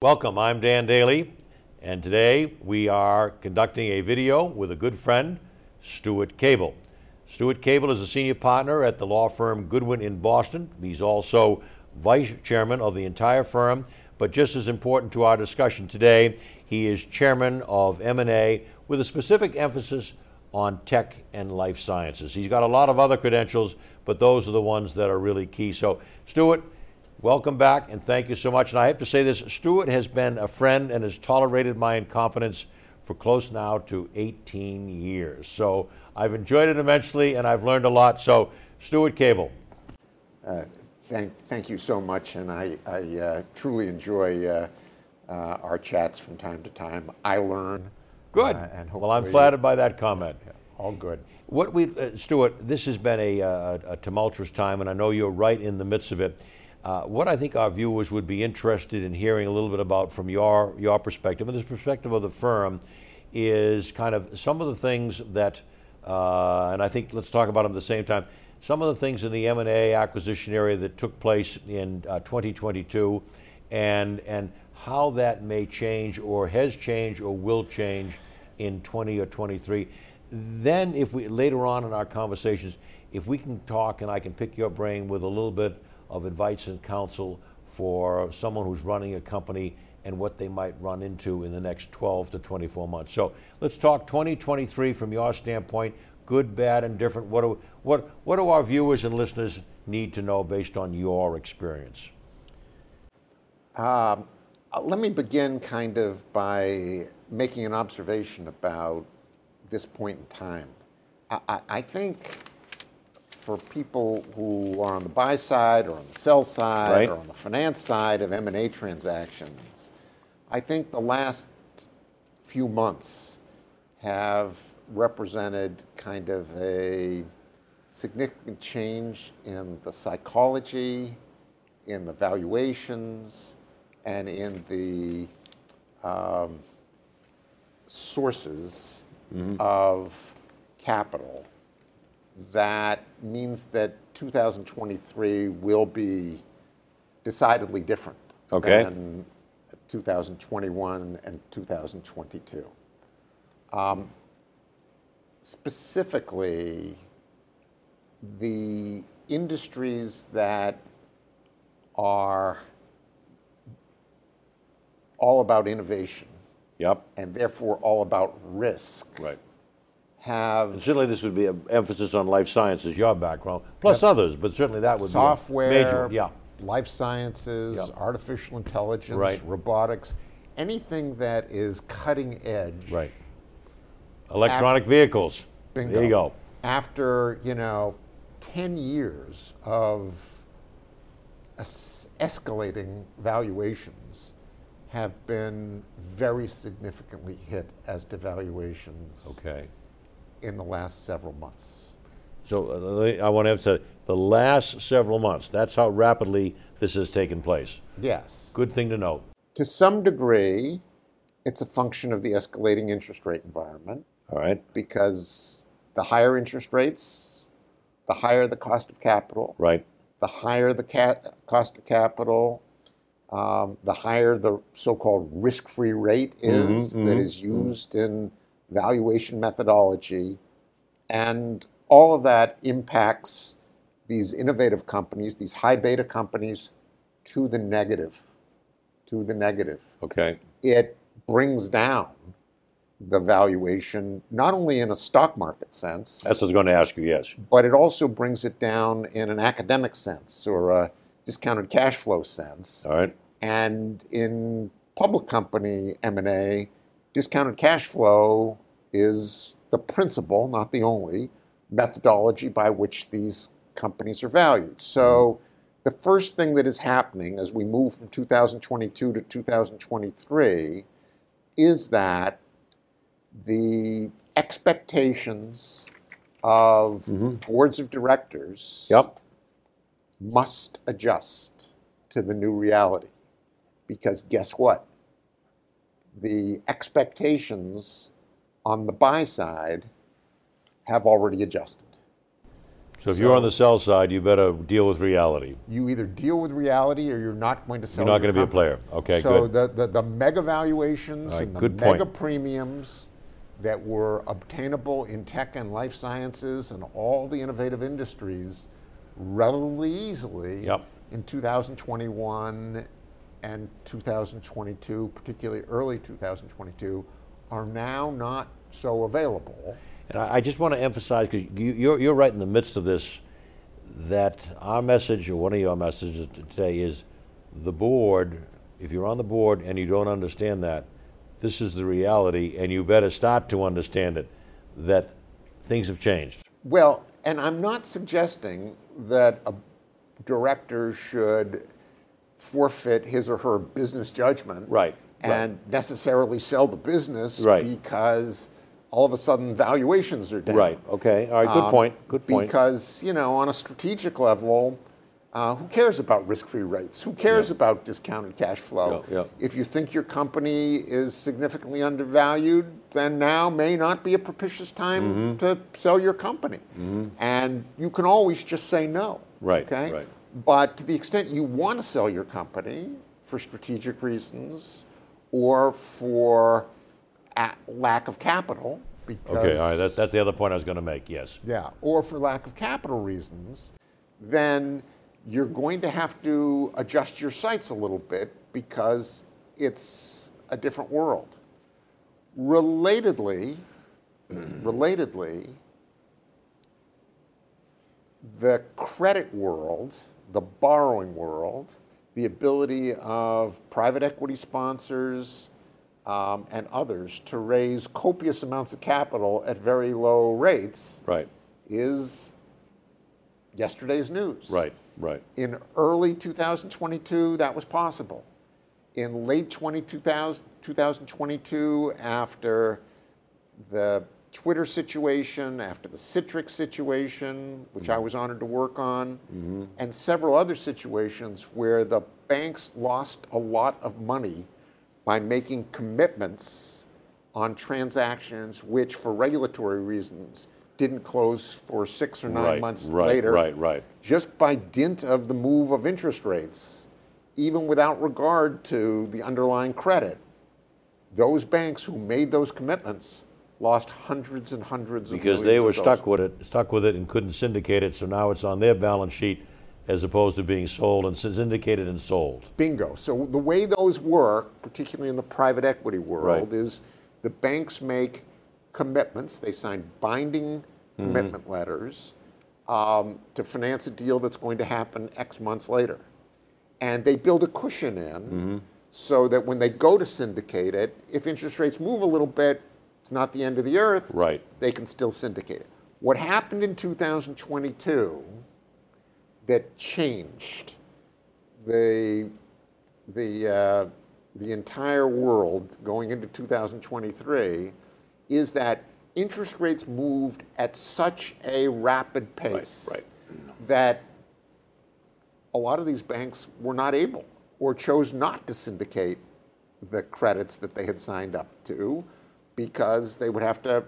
Welcome, I'm Dan Daly, and today we are conducting a video with a good friend, Stuart Cable. Stuart Cable is a senior partner at the law firm Goodwin in Boston. He's also vice chairman of the entire firm, but just as important to our discussion today, he is chairman of M&A with a specific emphasis on tech and life sciences. He's got a lot of other credentials, but those are the ones that are really key. So, Stuart, welcome back and thank you so much. And I have to say this Stuart has been a friend and has tolerated my incompetence for close now to 18 years. So, I've enjoyed it immensely and I've learned a lot. So, Stuart Cable. Uh, thank, thank you so much, and I, I uh, truly enjoy uh, uh our chats from time to time. I learn. Good. Uh, and well, I'm flattered by that comment. Yeah, all good. What we, uh, Stuart, this has been a, a, a, tumultuous time, and I know you're right in the midst of it. What I think our viewers would be interested in hearing a little bit about from your your perspective and the perspective of the firm is kind of some of the things that, and I think let's talk about them at the same time some of the things in the M&A acquisition area that took place in uh, 2022 and, and how that may change or has changed or will change in 20 or 23. Then if we, later on in our conversations, if we can talk and I can pick your brain with a little bit of advice and counsel for someone who's running a company and what they might run into in the next 12 to 24 months. So let's talk 2023 from your standpoint good, bad, and different? What do, what, what do our viewers and listeners need to know based on your experience? Um, let me begin kind of by making an observation about this point in time. I, I, I think for people who are on the buy side or on the sell side right. or on the finance side of M&A transactions, I think the last few months have represented kind of a significant change in the psychology, in the valuations, and in the um, sources mm-hmm. of capital. That means that 2023 will be decidedly different okay. than 2021 and 2022. Um, specifically the industries that are all about innovation. Yep. And therefore all about risk. Right. Have and certainly this would be an emphasis on life sciences, your background, plus yep. others, but certainly that would software, be major. Yeah. Life sciences, yep. artificial intelligence, right. robotics, anything that is cutting edge. Right Electronic after, vehicles. Bingo. There you go. After, you know, 10 years of es- escalating valuations have been very significantly hit as devaluations okay. In the last several months. So uh, I want to emphasize the last several months. That's how rapidly this has taken place. Yes. Good thing to note. To some degree, it's a function of the escalating interest rate environment. All right. Because the higher interest rates, the higher the cost of capital. Right. The higher the ca- cost of capital, um, the higher the so-called risk-free rate mm-hmm, is mm-hmm, that mm-hmm. is used mm-hmm. in valuation methodology, and all of that impacts these innovative companies, these high beta companies, to the negative. To the negative. Okay. It brings down the valuation, not only in a stock market sense. That's what I was going to ask you, yes. But it also brings it down in an academic sense or a discounted cash flow sense. All right. And in public company M&A, discounted cash flow is the principal, not the only, methodology by which these companies are valued. So the first thing that is happening as we move from 2022 to 2023 is that the expectations of mm-hmm. boards of directors yep. must adjust to the new reality. Because guess what? The expectations on the buy side have already adjusted. So if you're on the sell side, you better deal with reality. you either deal with reality or you're not going to sell. You're not your gonna be a player. Okay, so good. the, the the mega valuations right, and the mega point. premiums that were obtainable in tech and life sciences and all the innovative industries relatively easily Yep. in 2021 and 2022, particularly early 2022, are now not so available. And I, I just want to emphasize, because you, you're, you're right in the midst of this, that our message, or one of your messages today, is the board, if you're on the board and you don't understand that, this is the reality, and you better start to understand it, that things have changed. Well, and I'm not suggesting that a director should forfeit his or her business judgment Right, right. and necessarily sell the business Right. because all of a sudden valuations are down. Right, okay, all right, good Um, point, good point. Because, you know, on a strategic level, uh, who cares about risk-free rates? Who cares about discounted cash flow? Yeah, yeah. If you think your company is significantly undervalued, then now may not be a propitious time Mm-hmm. to sell your company. And you can always just say no. Right, Okay. right. But to the extent you want to sell your company for strategic reasons or for lack of capital, because Okay, all right, that, that's the other point I was going to make, yes. yeah, or for lack of capital reasons, then you're going to have to adjust your sights a little bit because it's a different world. Relatedly, mm. relatedly, the credit world, the borrowing world, the ability of private equity sponsors um, and others to raise copious amounts of capital at very low rates Right, is yesterday's news. right, right. In early 2022, that was possible. In late 20, 2000, 2022, after the Twitter situation, after the Citrix situation, which I mm-hmm. was honored to work on, mm-hmm. and several other situations where the banks lost a lot of money by making commitments on transactions which, for regulatory reasons, didn't close for six or nine Right, months right, later. right, right. just by dint of the move of interest rates, even without regard to the underlying credit, those banks who made those commitments lost hundreds and hundreds of Because they were stuck with it, stuck with it and couldn't syndicate it, so now it's on their balance sheet as opposed to being sold and syndicated and sold. Bingo. So the way those work, particularly in the private equity world, Right. is the banks make commitments. They sign binding Mm-hmm. commitment letters um, to finance a deal that's going to happen X months later, and they build a cushion in Mm-hmm. so that when they go to syndicate it, if interest rates move a little bit, it's not the end of the earth. Right. They can still syndicate it. What happened in 2022 that changed the the uh, the entire world going into 2023 is that interest rates moved at such a rapid pace right. that a lot of these banks were not able or chose not to syndicate the credits that they had signed up to because they would have to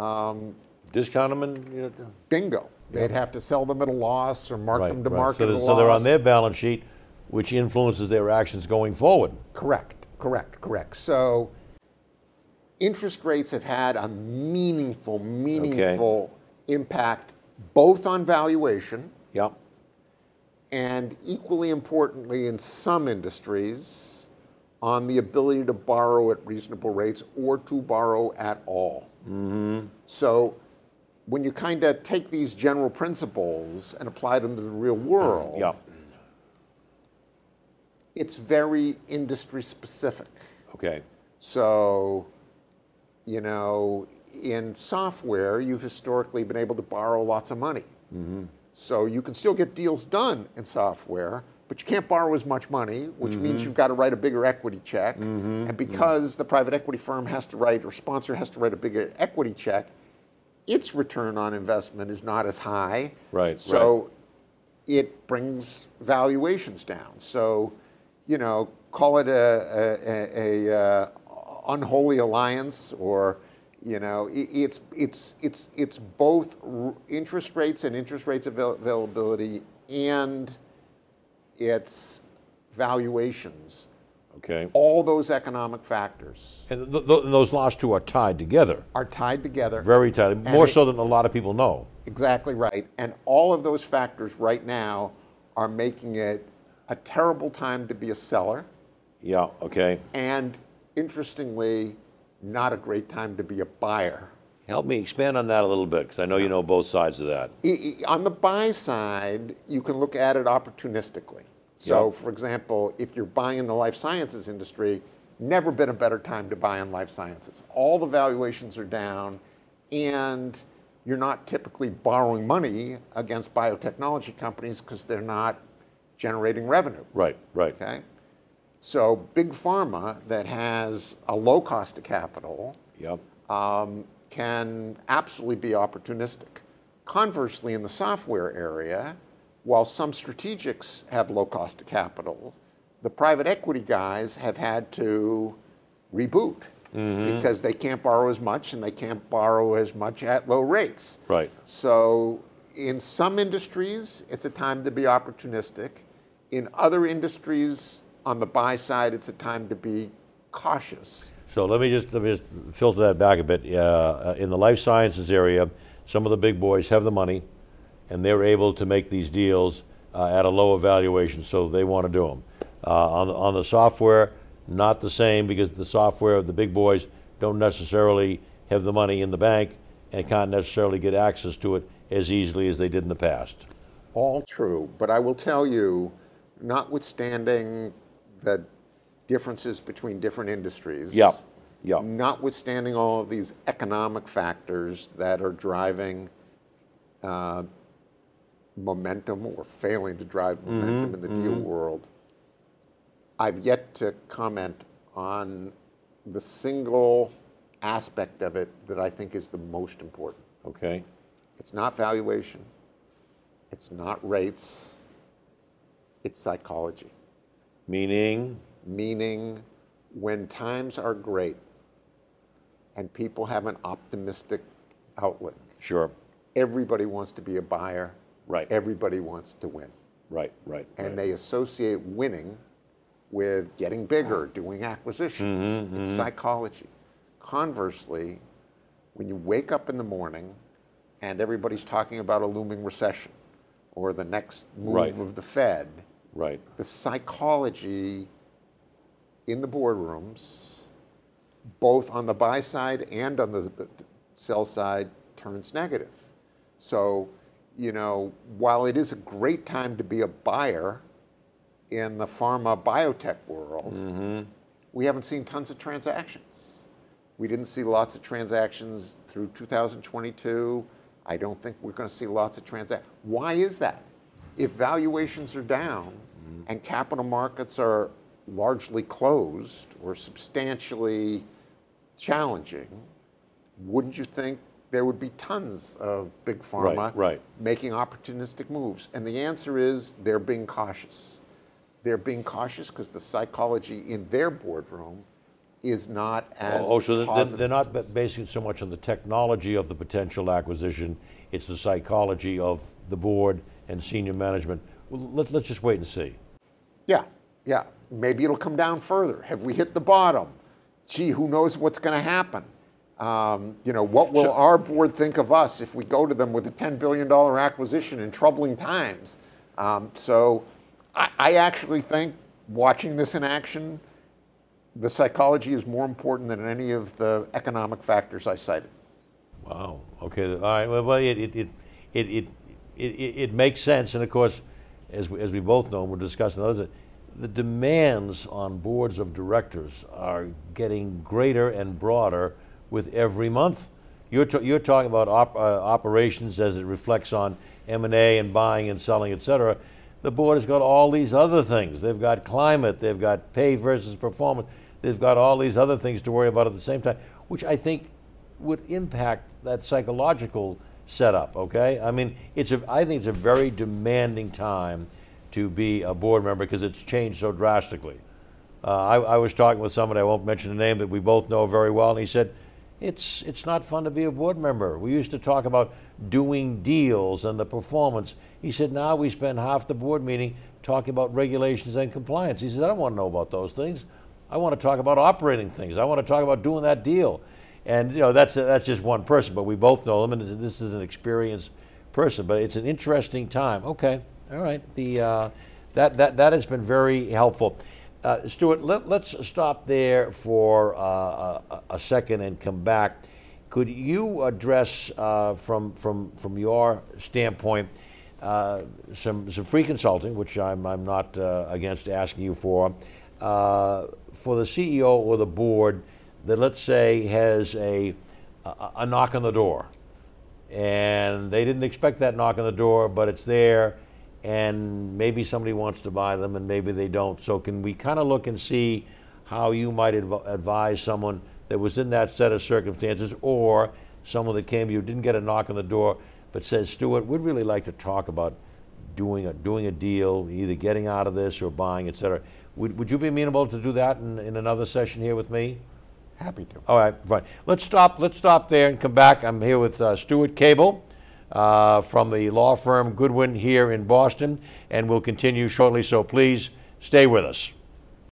um, Discount them and, you know, bingo they'd have to sell them at a loss or mark right, them to right. market So at a they're- loss So they're on their balance sheet, which influences their actions going forward. Correct, correct, correct. So interest rates have had a meaningful, meaningful impact both on valuation Yep. and equally importantly in some industries on the ability to borrow at reasonable rates or to borrow at all. Mm-hmm. So when you kind of take these general principles and apply them to the real mm-hmm. world, Yep. it's very industry specific. Okay. So, you know, in software, you've historically been able to borrow lots of money. Mm-hmm. So you can still get deals done in software, but you can't borrow as much money, which mm-hmm. means you've got to write a bigger equity check. Mm-hmm. And mm-hmm. because the private equity firm has to write or sponsor has to write a bigger equity check, its return on investment is not as high. Right, So it brings valuations down. So, you know, call it a, a, a, a uh, unholy alliance or, You know, it's it's it's it's both interest rates and interest rates availability, and it's valuations. Okay. All those economic factors And th- th- those last two are tied together, are tied together. very tightly, more it- so than a lot of people know. Exactly right. And all of those factors right now are making it a terrible time to be a seller, Yeah, okay. and interestingly, not a great time to be a buyer. Help me expand on that a little bit, because I know you know both sides of that. On the buy side, you can look at it opportunistically. So, Yeah. for example, if you're buying in the life sciences industry, never been a better time to buy in life sciences. All the valuations are down, and you're not typically borrowing money against biotechnology companies because they're not generating revenue. Right, right. Okay? So, big pharma that has a low cost of capital Yep. um, can absolutely be opportunistic. Conversely, in the software area, while some strategics have low cost of capital, the private equity guys have had to reboot mm-hmm. because they can't borrow as much and they can't borrow as much at low rates. Right. So, in some industries, it's a time to be opportunistic. In other industries, on the buy side, it's a time to be cautious. So let me just, let me just filter that back a bit. Uh, in the life sciences area, some of the big boys have the money, and they're able to make these deals uh, at a lower valuation, so they want to do them. Uh, on, the, on the software, not the same because the software, the big boys don't necessarily have the money in the bank and can't necessarily get access to it as easily as they did in the past. All true, but I will tell you, notwithstanding the differences between different industries, Yeah, yeah. notwithstanding all of these economic factors that are driving uh, momentum or failing to drive momentum in the deal world, I've yet to comment on the single aspect of it that I think is the most important. Okay. It's not valuation. It's not rates. It's psychology. Meaning, Meaning, when times are great and people have an optimistic outlook, sure. everybody wants to be a buyer. Right. Everybody wants to win. Right, right. And right. they associate winning with getting bigger, doing acquisitions. Mm-hmm, It's psychology. Conversely, when you wake up in the morning and everybody's talking about a looming recession or the next move Right. of the Fed, Right. the psychology in the boardrooms, both on the buy side and on the sell side, turns negative. So, you know, while it is a great time to be a buyer in the pharma biotech world, mm-hmm. we haven't seen tons of transactions. We didn't see lots of transactions through 2022. I don't think we're going to see lots of transactions. Why is that? If valuations are down mm-hmm. and capital markets are largely closed or substantially challenging, wouldn't you think there would be tons of big pharma Right, right. making opportunistic moves? And the answer is they're being cautious. They're being cautious because the psychology in their boardroom is not as Oh, so positive they're not as ba- this. basing so much on the technology of the potential acquisition, it's the psychology of the board and senior management. Well, let, let's just wait and see. Yeah, yeah. Maybe it'll come down further. Have we hit the bottom? Gee, who knows what's going to happen? Um, you know, what will So- our board think of us if we go to them with a $10 billion acquisition in troubling times? Um, so I, I actually think watching this in action, the psychology is more important than any of the economic factors I cited. Wow. Okay. All right. Well, well it, it, it, it, it, it, it makes sense. And of course, as we, as we both know, and we're discussing others, the demands on boards of directors are getting greater and broader with every month. You're, ta- you're talking about op, uh, operations as it reflects on M&A and buying and selling, et cetera. The board has got all these other things. They've got climate, they've got pay versus performance, they've got all these other things to worry about at the same time, which I think would impact that psychological setup. Okay, I mean, it's a. I think it's a very demanding time to be a board member because it's changed so drastically. Uh, I, I was talking with somebody I won't mention the name that we both know very well, and he said, it's it's not fun to be a board member. We used to talk about doing deals and the performance. He said, now we spend half the board meeting talking about regulations and compliance. He said, I don't want to know about those things. I want to talk about operating things. I want to talk about doing that deal. And you know that's that's just one person, but we both know them, and this is an experienced person. But it's an interesting time. Okay, all right. The uh, that that that has been very helpful. Uh, Stuart, let, us stop there for uh, a, a, second and come back. Could you address, uh, from from from your standpoint, uh, some some free consulting, which I'm I'm not uh, against asking you for, for the CEO or the board? that let's say has a, a, a knock on the door and they didn't expect that knock on the door, but it's there, and maybe somebody wants to buy them, and maybe they don't. So, can we kind of look and see how you might adv- advise someone that was in that set of circumstances, or someone that came to you didn't get a knock on the door, but says, "Stuart, we'd really like to talk about doing a doing a deal, either getting out of this or buying, etc." Would, would you be amenable to do that in, in another session here with me? Happy to. All right, fine. Let's stop. Let's stop there and come back. I'm here with uh, Stuart Cable uh, from the law firm Goodwin here in Boston, and we'll continue shortly. So please stay with us.